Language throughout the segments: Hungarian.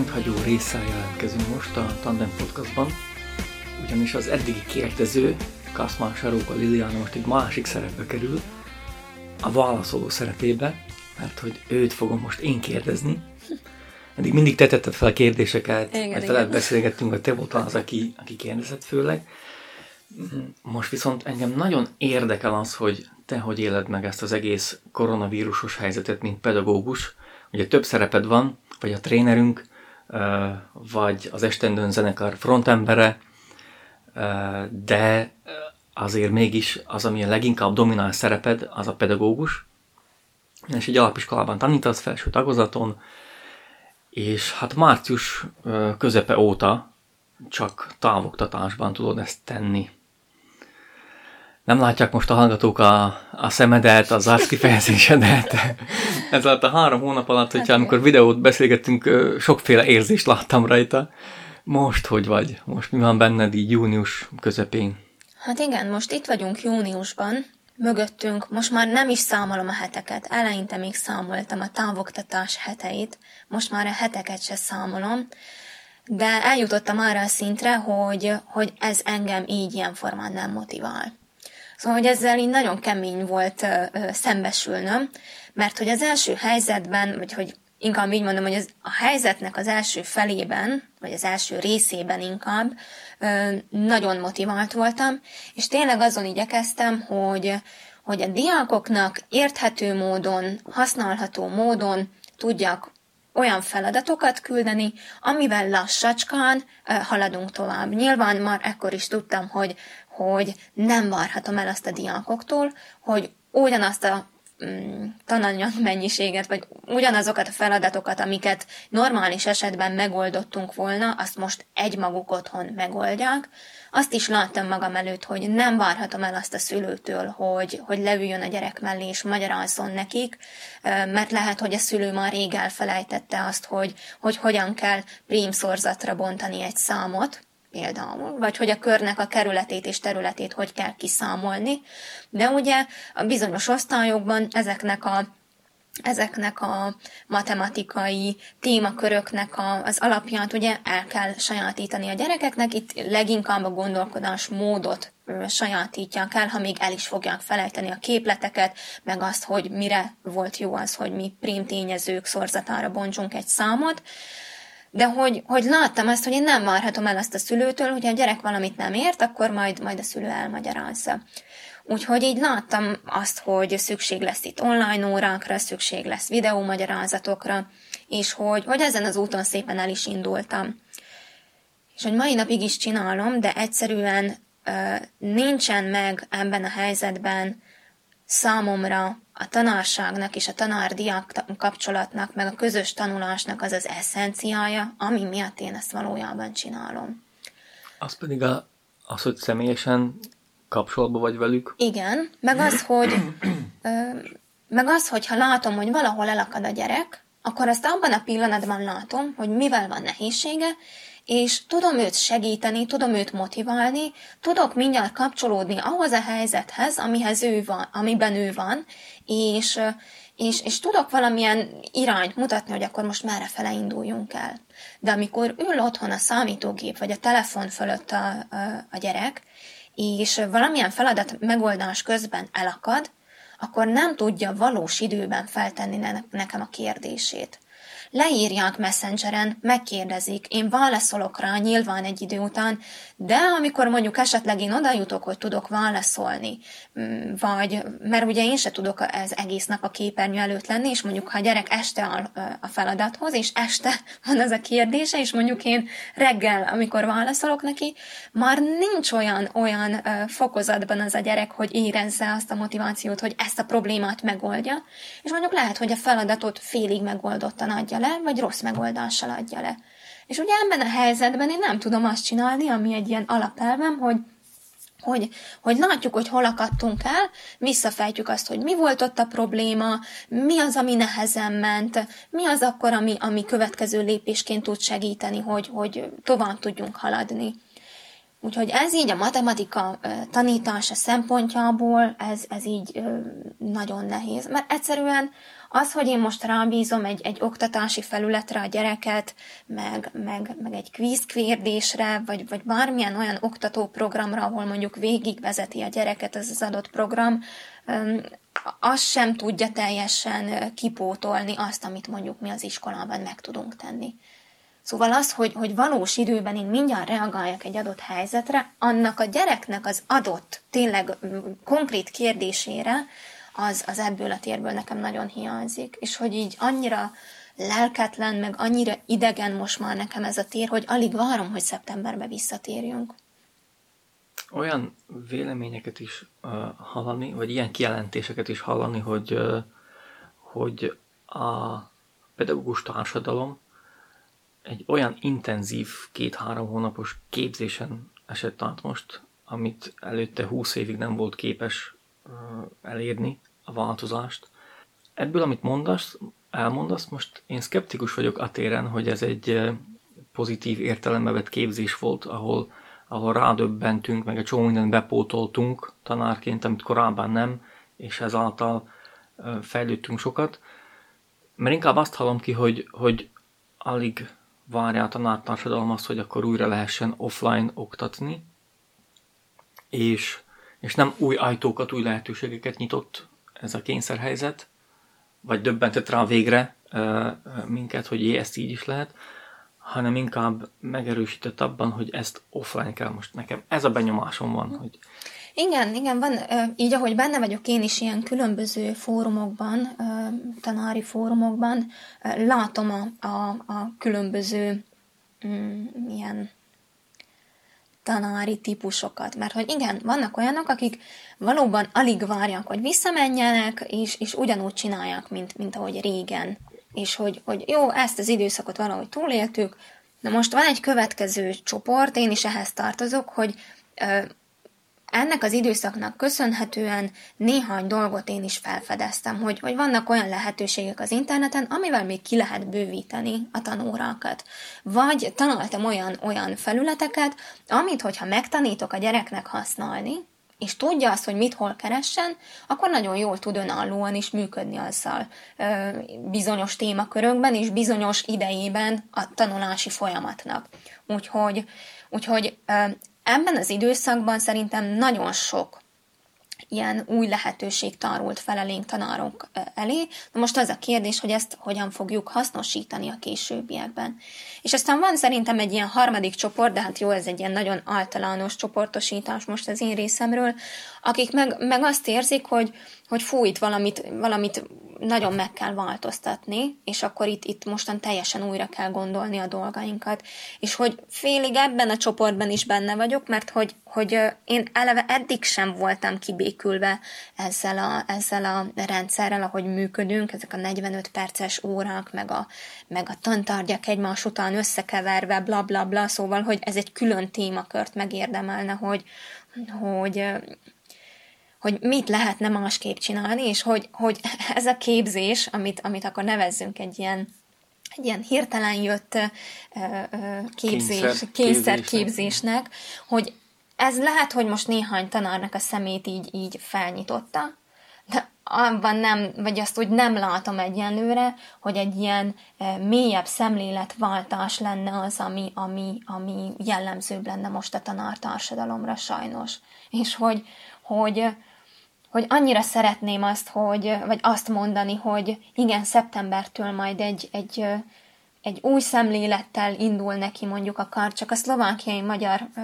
rendhagyó résszel jelentkezünk most a Tandem Podcastban, ugyanis az eddigi kérdező, Kaszmán Saróka Liliana most egy másik szerepbe kerül, a válaszoló szerepébe, mert hogy őt fogom most én kérdezni. Eddig mindig te tetted fel a kérdéseket, Igen, mert veled beszélgettünk, hogy te voltál az, aki, aki kérdezett főleg. Most viszont engem nagyon érdekel az, hogy te hogy éled meg ezt az egész koronavírusos helyzetet, mint pedagógus. Ugye több szereped van, vagy a trénerünk, vagy az Estendőn zenekar frontembere, de azért mégis az, ami a leginkább dominál szereped, az a pedagógus. És egy alapiskolában tanítasz felső tagozaton, és hát március közepe óta csak távoktatásban tudod ezt tenni. Nem látják most a hallgatók a, a szemedet, az arckifejezésedet. Ez alatt a három hónap alatt, hogyha amikor videót beszélgettünk, sokféle érzést láttam rajta. Most hogy vagy? Most mi van benned így június közepén? Hát igen, most itt vagyunk júniusban, mögöttünk, most már nem is számolom a heteket, eleinte még számoltam a távoktatás heteit, most már a heteket se számolom, de eljutottam arra a szintre, hogy, hogy ez engem így ilyen formán nem motivál. Szóval, hogy ezzel így nagyon kemény volt ö, ö, szembesülnöm, mert hogy az első helyzetben, vagy hogy inkább így mondom, hogy az, a helyzetnek az első felében, vagy az első részében inkább ö, nagyon motivált voltam, és tényleg azon igyekeztem, hogy, hogy a diákoknak érthető módon, használható módon tudjak olyan feladatokat küldeni, amivel lassacskán haladunk tovább. Nyilván már ekkor is tudtam, hogy, hogy nem várhatom el azt a diákoktól, hogy ugyanazt a tananyag mennyiséget, vagy ugyanazokat a feladatokat, amiket normális esetben megoldottunk volna, azt most egymaguk otthon megoldják. Azt is láttam magam előtt, hogy nem várhatom el azt a szülőtől, hogy, hogy leüljön a gyerek mellé és magyarázzon nekik, mert lehet, hogy a szülő már rég elfelejtette azt, hogy, hogy hogyan kell prímszorzatra bontani egy számot, például, vagy hogy a körnek a kerületét és területét hogy kell kiszámolni, de ugye a bizonyos osztályokban ezeknek a ezeknek a matematikai témaköröknek a, az alapját ugye el kell sajátítani a gyerekeknek, itt leginkább a gondolkodás módot ö, sajátítják el, ha még el is fogják felejteni a képleteket, meg azt, hogy mire volt jó az, hogy mi prím tényezők szorzatára bontsunk egy számot, de hogy, hogy láttam azt, hogy én nem várhatom el azt a szülőtől, hogy ha a gyerek valamit nem ért, akkor majd, majd a szülő elmagyarázza. Úgyhogy így láttam azt, hogy szükség lesz itt online órákra, szükség lesz videómagyarázatokra, és hogy, hogy ezen az úton szépen el is indultam. És hogy mai napig is csinálom, de egyszerűen ö, nincsen meg ebben a helyzetben számomra a tanárságnak és a tanár-diák ta- kapcsolatnak, meg a közös tanulásnak az az eszenciája, ami miatt én ezt valójában csinálom. Az pedig a, az, hogy személyesen kapcsolatban vagy velük. Igen, meg az, hogy ö, meg az, hogyha látom, hogy valahol elakad a gyerek, akkor azt abban a pillanatban látom, hogy mivel van nehézsége, és tudom őt segíteni, tudom őt motiválni, tudok mindjárt kapcsolódni ahhoz a helyzethez, amihez ő van, amiben ő van, és, és, és tudok valamilyen irányt mutatni, hogy akkor most merre fele induljunk el. De amikor ül otthon a számítógép vagy a telefon fölött a, a, a gyerek, és valamilyen feladat megoldás közben elakad, akkor nem tudja valós időben feltenni ne- nekem a kérdését. Leírják messengeren, megkérdezik, én válaszolok rá nyilván egy idő után, de amikor mondjuk esetleg én oda jutok, hogy tudok válaszolni, mm, vagy, mert ugye én se tudok az egész nap a képernyő előtt lenni, és mondjuk ha a gyerek este áll a feladathoz, és este van az a kérdése, és mondjuk én reggel, amikor válaszolok neki, már nincs olyan, olyan fokozatban az a gyerek, hogy érezze azt a motivációt, hogy ezt a problémát megoldja, és mondjuk lehet, hogy a feladatot félig megoldottan adja le, vagy rossz megoldással adja le. És ugye ebben a helyzetben én nem tudom azt csinálni, ami egy ilyen alapelvem, hogy hogy, hogy látjuk, hogy hol akadtunk el, visszafejtjük azt, hogy mi volt ott a probléma, mi az, ami nehezen ment, mi az akkor, ami, ami következő lépésként tud segíteni, hogy, hogy tovább tudjunk haladni. Úgyhogy ez így a matematika tanítása szempontjából, ez, ez így nagyon nehéz. Mert egyszerűen Az, hogy én most rábízom egy, egy oktatási felületre a gyereket, meg, meg, meg egy kvíz kérdésre, vagy, vagy bármilyen olyan oktatóprogramra, ahol mondjuk végigvezeti a gyereket ez az adott program, az sem tudja teljesen kipótolni azt, amit mondjuk mi az iskolában meg tudunk tenni. Szóval az, hogy, hogy valós időben én mindjárt reagáljak egy adott helyzetre, annak a gyereknek az adott, tényleg konkrét kérdésére, az, az ebből a térből nekem nagyon hiányzik. És hogy így annyira lelketlen, meg annyira idegen most már nekem ez a tér, hogy alig várom, hogy szeptemberbe visszatérjünk. Olyan véleményeket is uh, hallani, vagy ilyen kijelentéseket is hallani, hogy, uh, hogy a pedagógus társadalom egy olyan intenzív két-három hónapos képzésen esett át most, amit előtte húsz évig nem volt képes elérni a változást. Ebből, amit mondasz, elmondasz, most én szkeptikus vagyok a téren, hogy ez egy pozitív értelembe vett képzés volt, ahol, ahol rádöbbentünk, meg egy csomó mindent bepótoltunk tanárként, amit korábban nem, és ezáltal fejlődtünk sokat. Mert inkább azt hallom ki, hogy, hogy alig várja a tanártársadalom azt, hogy akkor újra lehessen offline oktatni, és, és nem új ajtókat, új lehetőségeket nyitott ez a kényszerhelyzet, vagy döbbentett rá végre minket, hogy jé, ezt így is lehet, hanem inkább megerősített abban, hogy ezt offline kell most nekem. Ez a benyomásom van, hogy... Igen, igen, van, így ahogy benne vagyok én is ilyen különböző fórumokban, tanári fórumokban, látom a, a, a különböző mm, ilyen tanári típusokat. Mert hogy igen, vannak olyanok, akik valóban alig várják, hogy visszamenjenek, és, és ugyanúgy csinálják, mint, mint ahogy régen. És hogy, hogy jó, ezt az időszakot valahogy túléltük, Na most van egy következő csoport, én is ehhez tartozok, hogy ennek az időszaknak köszönhetően néhány dolgot én is felfedeztem, hogy, hogy vannak olyan lehetőségek az interneten, amivel még ki lehet bővíteni a tanórákat. Vagy tanultam olyan, olyan felületeket, amit, hogyha megtanítok a gyereknek használni, és tudja azt, hogy mit hol keressen, akkor nagyon jól tud önállóan is működni azzal bizonyos témakörökben és bizonyos idejében a tanulási folyamatnak. Úgyhogy, úgyhogy Ebben az időszakban szerintem nagyon sok ilyen új lehetőség tárult fel elénk tanárok elé. Na most az a kérdés, hogy ezt hogyan fogjuk hasznosítani a későbbiekben. És aztán van szerintem egy ilyen harmadik csoport, de hát jó, ez egy ilyen nagyon általános csoportosítás most az én részemről, akik meg, meg azt érzik, hogy, hogy fú, itt valamit, valamit nagyon meg kell változtatni, és akkor itt, itt mostan teljesen újra kell gondolni a dolgainkat. És hogy félig ebben a csoportban is benne vagyok, mert hogy, hogy én eleve eddig sem voltam kibékülve ezzel a, ezzel a rendszerrel, ahogy működünk, ezek a 45 perces órák, meg a, meg a tantárgyak egymás után összekeverve, bla bla bla, szóval, hogy ez egy külön témakört megérdemelne, hogy, hogy hogy mit lehetne másképp csinálni, és hogy, hogy ez a képzés, amit, amit akkor nevezzünk egy ilyen egy ilyen hirtelen jött képzés, kényszer, kényszer képzésnek, hogy ez lehet, hogy most néhány tanárnak a szemét így, így felnyitotta, de abban nem, vagy azt úgy nem látom egyenlőre, hogy egy ilyen mélyebb szemléletváltás lenne az, ami, ami, ami jellemzőbb lenne most a tanártársadalomra sajnos. És hogy, hogy, hogy annyira szeretném azt, hogy, vagy azt mondani, hogy igen, szeptembertől majd egy, egy, egy új szemlélettel indul neki mondjuk akár csak a szlovákiai magyar ö,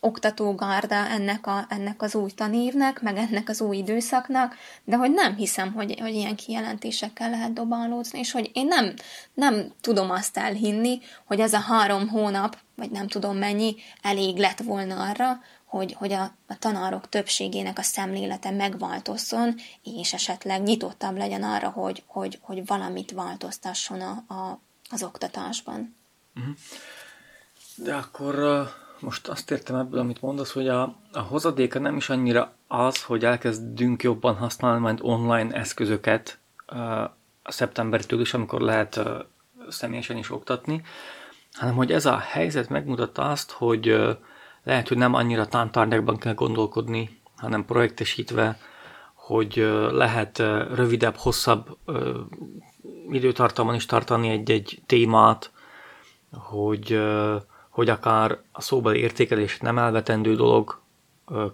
oktatógarda ennek, a, ennek az új tanévnek, meg ennek az új időszaknak, de hogy nem hiszem, hogy, hogy ilyen kijelentésekkel lehet dobálódni, és hogy én nem, nem tudom azt elhinni, hogy ez a három hónap, vagy nem tudom mennyi, elég lett volna arra, hogy, hogy a, a tanárok többségének a szemlélete megváltozzon, és esetleg nyitottabb legyen arra, hogy, hogy, hogy valamit változtasson a, a, az oktatásban. Mhm. De akkor most azt értem ebből, amit mondasz, hogy a, a hozadéka nem is annyira az, hogy elkezdünk jobban használni majd online eszközöket a szeptembertől is, amikor lehet személyesen is oktatni, hanem hogy ez a helyzet megmutatta azt, hogy lehet, hogy nem annyira tántárgyakban kell gondolkodni, hanem projektesítve, hogy lehet rövidebb, hosszabb időtartamon is tartani egy-egy témát, hogy, hogy akár a szóbeli értékelés nem elvetendő dolog,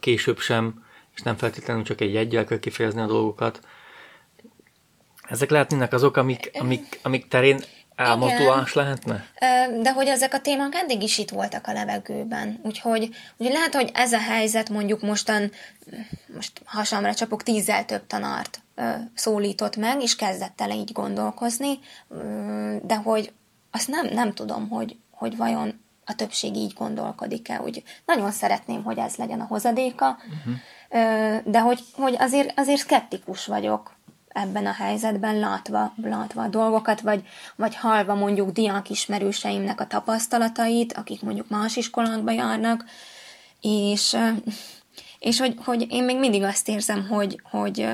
később sem, és nem feltétlenül csak egy egyel kell kifejezni a dolgokat. Ezek lehetnének azok, amik, amik, amik terén elmozdulás Igen. lehetne? De hogy ezek a témák eddig is itt voltak a levegőben. Úgyhogy, úgyhogy lehet, hogy ez a helyzet mondjuk mostan, most hasamra csapok, tízzel több tanart szólított meg, és kezdett el így gondolkozni, de hogy azt nem, nem tudom, hogy, hogy vajon a többség így gondolkodik-e. Úgy nagyon szeretném, hogy ez legyen a hozadéka, uh-huh. de hogy, hogy azért, azért szkeptikus vagyok ebben a helyzetben látva, látva a dolgokat, vagy, vagy halva mondjuk diák ismerőseimnek a tapasztalatait, akik mondjuk más iskolákba járnak, és, és hogy, hogy én még mindig azt érzem, hogy, hogy,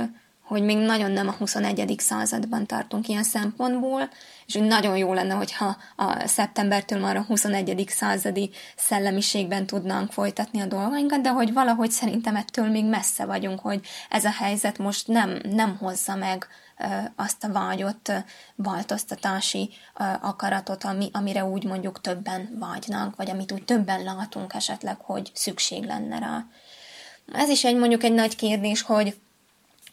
hogy még nagyon nem a 21. században tartunk ilyen szempontból, és hogy nagyon jó lenne, hogyha a szeptembertől már a 21. századi szellemiségben tudnánk folytatni a dolgainkat, de hogy valahogy szerintem ettől még messze vagyunk, hogy ez a helyzet most nem, nem hozza meg azt a vágyott változtatási akaratot, ami, amire úgy mondjuk többen vágynak, vagy amit úgy többen látunk esetleg, hogy szükség lenne rá. Ez is egy mondjuk egy nagy kérdés, hogy,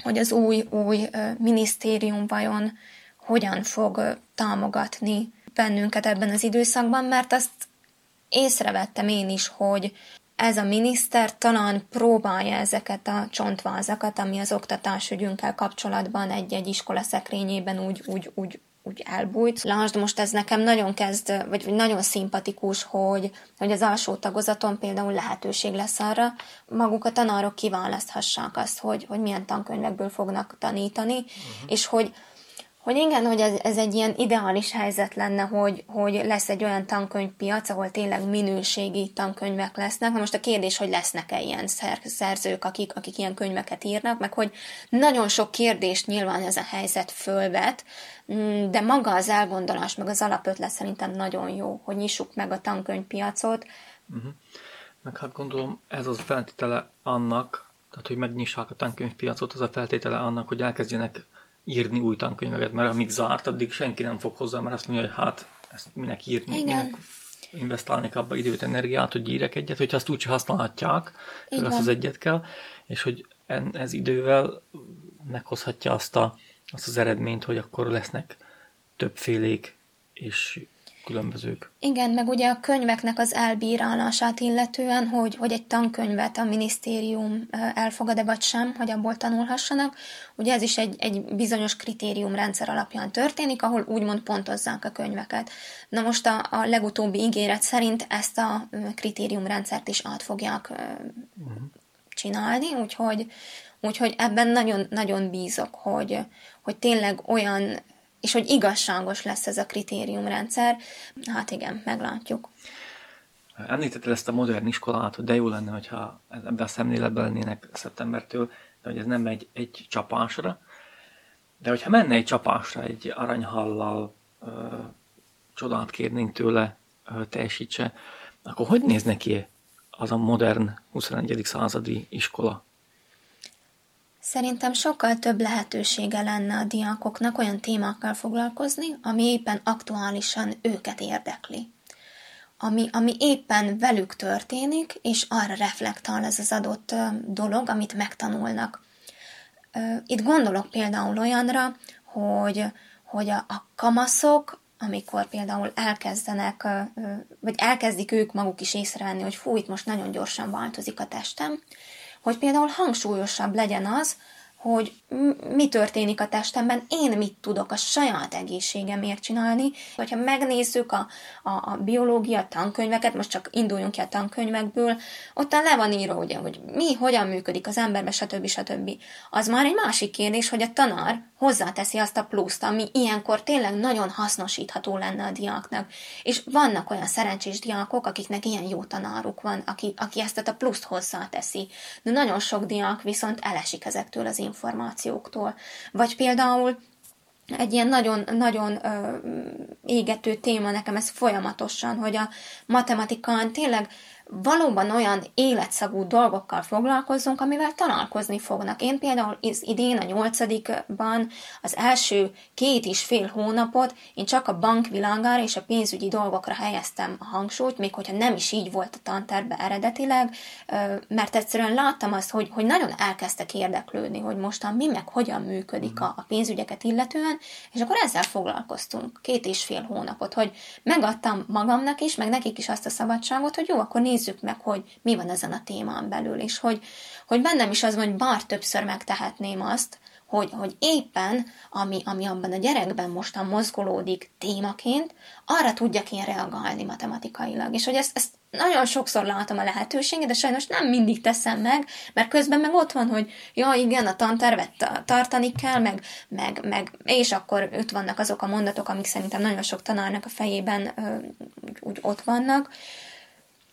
hogy az új, új minisztérium vajon hogyan fog támogatni bennünket ebben az időszakban, mert azt észrevettem én is, hogy ez a miniszter talán próbálja ezeket a csontvázakat, ami az oktatásügyünkkel kapcsolatban egy-egy iskola szekrényében úgy, úgy, úgy, úgy elbújt. Lásd, most ez nekem nagyon kezd, vagy nagyon szimpatikus, hogy, hogy az alsó tagozaton például lehetőség lesz arra, maguk a tanárok kiválaszthassák azt, hogy, hogy milyen tankönyvekből fognak tanítani, uh-huh. és hogy hogy igen, hogy ez, ez egy ilyen ideális helyzet lenne, hogy, hogy lesz egy olyan tankönyvpiac, ahol tényleg minőségi tankönyvek lesznek. Na most a kérdés, hogy lesznek-e ilyen szerzők, akik, akik ilyen könyveket írnak, meg hogy nagyon sok kérdést nyilván ez a helyzet fölvet, mm, de maga az elgondolás, meg az alapötlet szerintem nagyon jó, hogy nyissuk meg a tankönyvpiacot. Uh-huh. Meg hát gondolom, ez az feltétele annak, tehát hogy megnyissák a tankönyvpiacot, az a feltétele annak, hogy elkezdjenek írni új tankönyveket, mert amíg zárt, addig senki nem fog hozzá, mert azt mondja, hogy hát ezt minek írni, Igen. minek investálni abba időt, energiát, hogy írek egyet, hogyha azt úgy használhatják, hogy azt az egyet kell, és hogy ez idővel meghozhatja azt, a, azt az eredményt, hogy akkor lesznek többfélék, és különbözők. Igen, meg ugye a könyveknek az elbírálását illetően, hogy, hogy egy tankönyvet a minisztérium elfogad-e vagy sem, hogy abból tanulhassanak. Ugye ez is egy, egy bizonyos kritériumrendszer alapján történik, ahol úgymond pontozzák a könyveket. Na most a, a legutóbbi ígéret szerint ezt a kritériumrendszert is át fogják uh-huh. csinálni, úgyhogy, úgyhogy ebben nagyon, nagyon bízok, hogy, hogy tényleg olyan és hogy igazságos lesz ez a kritériumrendszer, hát igen, meglátjuk. Említetted ezt a modern iskolát, de jó lenne, hogyha ebben a szemléletben lennének szeptembertől, de hogy ez nem megy egy csapásra, de hogyha menne egy csapásra, egy aranyhallal ö, csodát kérnénk tőle, ö, teljesítse, akkor hogy néz neki az a modern 21. századi iskola? Szerintem sokkal több lehetősége lenne a diákoknak olyan témákkal foglalkozni, ami éppen aktuálisan őket érdekli. Ami, ami éppen velük történik, és arra reflektál ez az adott dolog, amit megtanulnak. Itt gondolok például olyanra, hogy, hogy a, a kamaszok, amikor például elkezdenek, vagy elkezdik ők maguk is észrevenni, hogy fú, itt most nagyon gyorsan változik a testem, hogy például hangsúlyosabb legyen az, hogy mi történik a testemben, én mit tudok a saját egészségemért csinálni. Hogyha megnézzük a, a, a biológia tankönyveket, most csak induljunk ki a tankönyvekből, ott le van írva, ugye, hogy mi, hogyan működik az emberben, stb. stb. Az már egy másik kérdés, hogy a tanár hozzáteszi azt a pluszt, ami ilyenkor tényleg nagyon hasznosítható lenne a diáknak. És vannak olyan szerencsés diákok, akiknek ilyen jó tanáruk van, aki, aki ezt a pluszt hozzáteszi. De nagyon sok diák viszont elesik ezektől az információktól. Vagy például egy ilyen nagyon-nagyon égető téma nekem ez folyamatosan, hogy a matematikán tényleg valóban olyan életszagú dolgokkal foglalkozzunk, amivel találkozni fognak. Én például idén a nyolcadikban az első két és fél hónapot én csak a bankvilágára és a pénzügyi dolgokra helyeztem a hangsúlyt, még hogyha nem is így volt a tanterve eredetileg, mert egyszerűen láttam azt, hogy, hogy nagyon elkezdtek érdeklődni, hogy mostan mi meg hogyan működik a, a pénzügyeket illetően, és akkor ezzel foglalkoztunk két és fél hónapot, hogy megadtam magamnak is, meg nekik is azt a szabadságot, hogy jó, akkor nézzük meg, hogy mi van ezen a témán belül, és hogy, hogy bennem is az van, hogy bár többször megtehetném azt, hogy, hogy éppen, ami, ami abban a gyerekben mostan mozgolódik témaként, arra tudjak én reagálni matematikailag. És hogy ezt, ezt nagyon sokszor látom a lehetőséget, de sajnos nem mindig teszem meg, mert közben meg ott van, hogy ja, igen, a tantervet tartani kell, meg, meg, meg, és akkor ott vannak azok a mondatok, amik szerintem nagyon sok tanárnak a fejében ö, úgy ott vannak.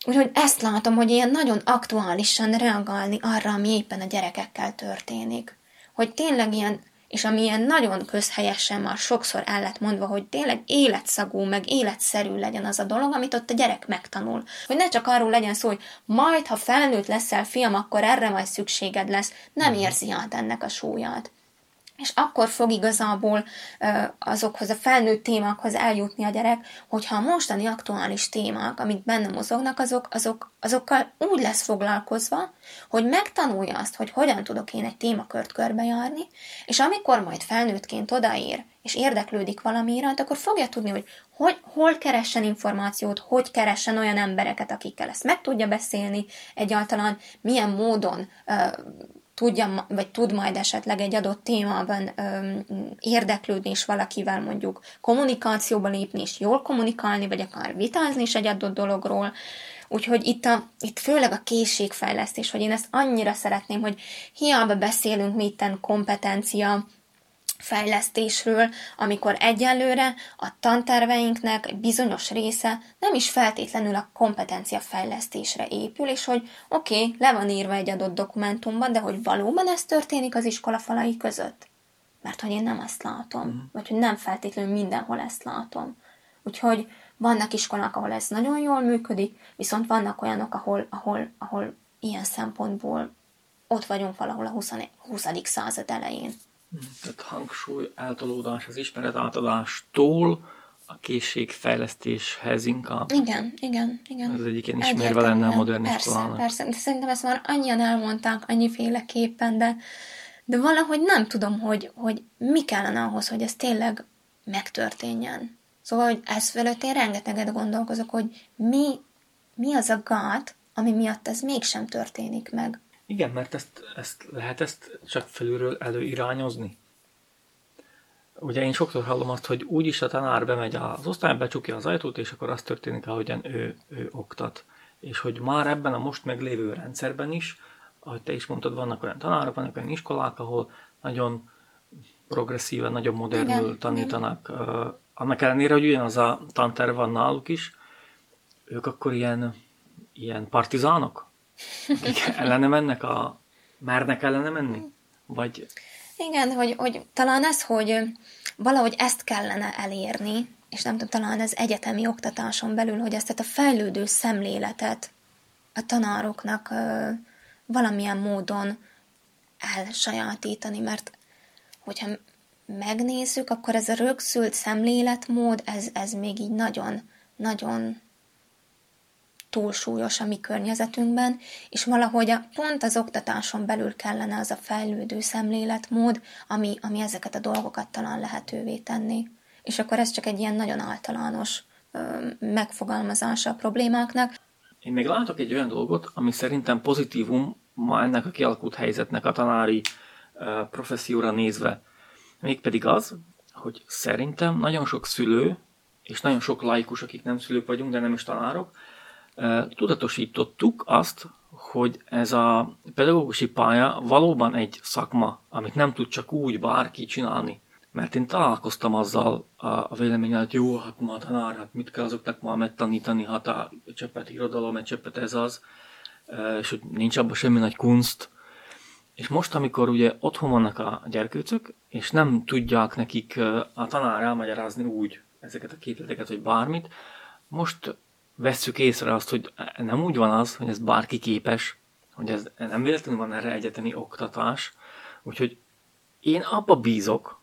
Úgyhogy ezt látom, hogy ilyen nagyon aktuálisan reagálni arra, ami éppen a gyerekekkel történik. Hogy tényleg ilyen és ami ilyen nagyon közhelyesen már sokszor el lett mondva, hogy tényleg életszagú, meg életszerű legyen az a dolog, amit ott a gyerek megtanul. Hogy ne csak arról legyen szó, hogy majd, ha felnőtt leszel fiam, akkor erre majd szükséged lesz. Nem mhm. érzi át ennek a súlyát és akkor fog igazából azokhoz a felnőtt témákhoz eljutni a gyerek, hogyha a mostani aktuális témák, amik benne mozognak, azok, azok, azokkal úgy lesz foglalkozva, hogy megtanulja azt, hogy hogyan tudok én egy témakört körbejárni, és amikor majd felnőttként odaér, és érdeklődik valami iránt, akkor fogja tudni, hogy, hogy hol keressen információt, hogy keressen olyan embereket, akikkel ezt meg tudja beszélni, egyáltalán milyen módon tudja, vagy tud majd esetleg egy adott témában ö, érdeklődni, és valakivel mondjuk kommunikációba lépni, és jól kommunikálni, vagy akár vitázni is egy adott dologról. Úgyhogy itt, a, itt főleg a készségfejlesztés, hogy én ezt annyira szeretném, hogy hiába beszélünk mi itten kompetencia, fejlesztésről, amikor egyelőre a tanterveinknek bizonyos része nem is feltétlenül a kompetencia fejlesztésre épül, és hogy oké, okay, le van írva egy adott dokumentumban, de hogy valóban ez történik az iskola falai között? Mert hogy én nem ezt látom, mm. vagy hogy nem feltétlenül mindenhol ezt látom. Úgyhogy vannak iskolák, ahol ez nagyon jól működik, viszont vannak olyanok, ahol, ahol, ahol ilyen szempontból ott vagyunk valahol a 20. 20. század elején. Tehát hangsúly, eltolódás az ismeret átadástól a készségfejlesztéshez inkább. Igen, igen, igen. Ez egyik ilyen ismerve lenne a modern persze, iskolának. Persze, de szerintem ezt már annyian elmondták, annyiféleképpen, de, de valahogy nem tudom, hogy, hogy mi kellene ahhoz, hogy ez tényleg megtörténjen. Szóval, hogy ez fölött én rengeteget gondolkozok, hogy mi, mi az a gát, ami miatt ez mégsem történik meg. Igen, mert ezt, ezt lehet ezt csak felülről előirányozni. Ugye én sokszor hallom azt, hogy úgyis a tanár bemegy az osztályba, becsukja az ajtót, és akkor az történik, ahogyan ő, ő oktat. És hogy már ebben a most meglévő rendszerben is, ahogy te is mondtad, vannak olyan tanárok, vannak olyan iskolák, ahol nagyon progresszíven, nagyon modernül igen, tanítanak. Igen. Annak ellenére, hogy ugyanaz a tanterv van náluk is, ők akkor ilyen, ilyen partizánok, akik ellene mennek, a, mernek ellene menni? Vagy... Igen, hogy, hogy talán ez, hogy valahogy ezt kellene elérni, és nem tudom, talán ez egyetemi oktatáson belül, hogy ezt a fejlődő szemléletet a tanároknak ö, valamilyen módon elsajátítani, mert hogyha megnézzük, akkor ez a rögzült szemléletmód, ez, ez még így nagyon, nagyon túlsúlyos a mi környezetünkben, és valahogy a, pont az oktatáson belül kellene az a fejlődő szemléletmód, ami, ami ezeket a dolgokat talán lehetővé tenni. És akkor ez csak egy ilyen nagyon általános ö, megfogalmazása a problémáknak. Én még látok egy olyan dolgot, ami szerintem pozitívum ma ennek a kialakult helyzetnek a tanári ö, professzióra nézve. Mégpedig az, hogy szerintem nagyon sok szülő, és nagyon sok laikus, akik nem szülők vagyunk, de nem is tanárok, tudatosítottuk azt, hogy ez a pedagógusi pálya valóban egy szakma, amit nem tud csak úgy bárki csinálni. Mert én találkoztam azzal a véleményel, hogy jó, hát ma tanár, hát mit kell azoknak ma megtanítani, hát a csöppet irodalom, egy csöppet ez az, és hogy nincs abban semmi nagy kunst. És most, amikor ugye otthon vannak a gyerkőcök, és nem tudják nekik a tanár elmagyarázni úgy ezeket a képleteket, vagy bármit, most vesszük észre azt, hogy nem úgy van az, hogy ez bárki képes, hogy ez nem véletlenül van erre egyetemi oktatás, úgyhogy én abba bízok,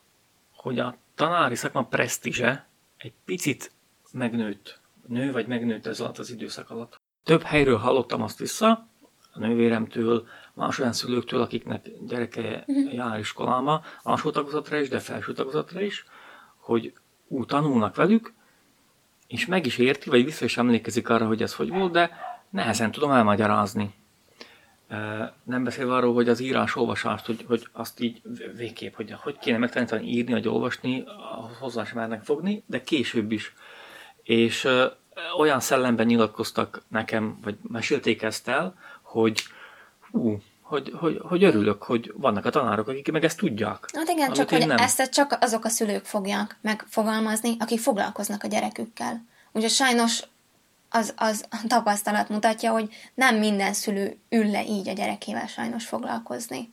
hogy a tanári szakma presztízse egy picit megnőtt, nő vagy megnőtt ez alatt az időszak alatt. Több helyről hallottam azt vissza, a nővéremtől, más olyan szülőktől, akiknek gyereke uh-huh. jár iskolába, alsó tagozatra is, de felső tagozatra is, hogy úgy tanulnak velük, és meg is érti, vagy vissza is emlékezik arra, hogy ez hogy volt, de nehezen tudom elmagyarázni. Nem beszélve arról, hogy az írás-olvasást, hogy, hogy azt így végképp, hogy hogy kéne megtanítani írni, vagy olvasni, hozzá sem mernek fogni, de később is. És olyan szellemben nyilatkoztak nekem, vagy mesélték ezt el, hogy hú, hogy, hogy, hogy örülök, hogy vannak a tanárok, akik meg ezt tudják. Hát igen, csak hogy nem. ezt csak azok a szülők fogják megfogalmazni, akik foglalkoznak a gyerekükkel. Ugye sajnos az, az a tapasztalat mutatja, hogy nem minden szülő ül le így a gyerekével sajnos foglalkozni.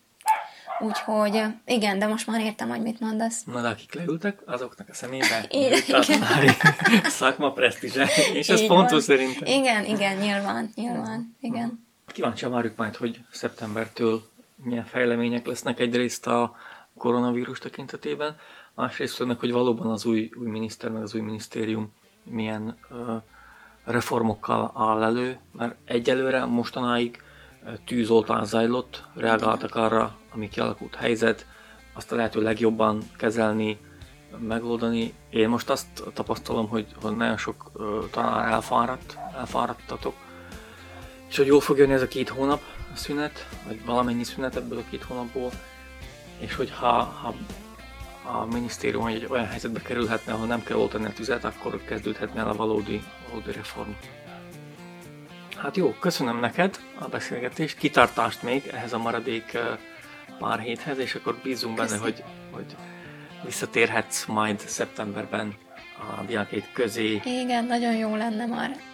Úgyhogy igen, de most már értem, hogy mit mondasz. Na, de akik leültek, azoknak a szemébe szakma presztízse, és ez fontos szerintem. Igen, igen, nyilván, nyilván, igen. Kíváncsi várjuk majd, hogy szeptembertől milyen fejlemények lesznek egyrészt a koronavírus tekintetében, másrészt meg, hogy valóban az új, új miniszter, meg az új minisztérium milyen uh, reformokkal áll elő, mert egyelőre mostanáig tűzoltán zajlott, reagáltak arra, ami kialakult helyzet, azt a lehető legjobban kezelni, megoldani. Én most azt tapasztalom, hogy, hogy nagyon sok uh, tanár elfáradt, elfáradtatok, és hogy jól fog jönni ez a két hónap a szünet, vagy valamennyi szünet ebből a két hónapból, és hogy ha, ha a minisztérium egy olyan helyzetbe kerülhetne, ahol nem kell oltani a tüzet, akkor kezdődhetne el a valódi, valódi reform. Hát jó, köszönöm neked a beszélgetést, kitartást még ehhez a maradék pár héthez, és akkor bízunk benne, hogy, hogy visszatérhetsz majd szeptemberben a diákét közé. Igen, nagyon jó lenne már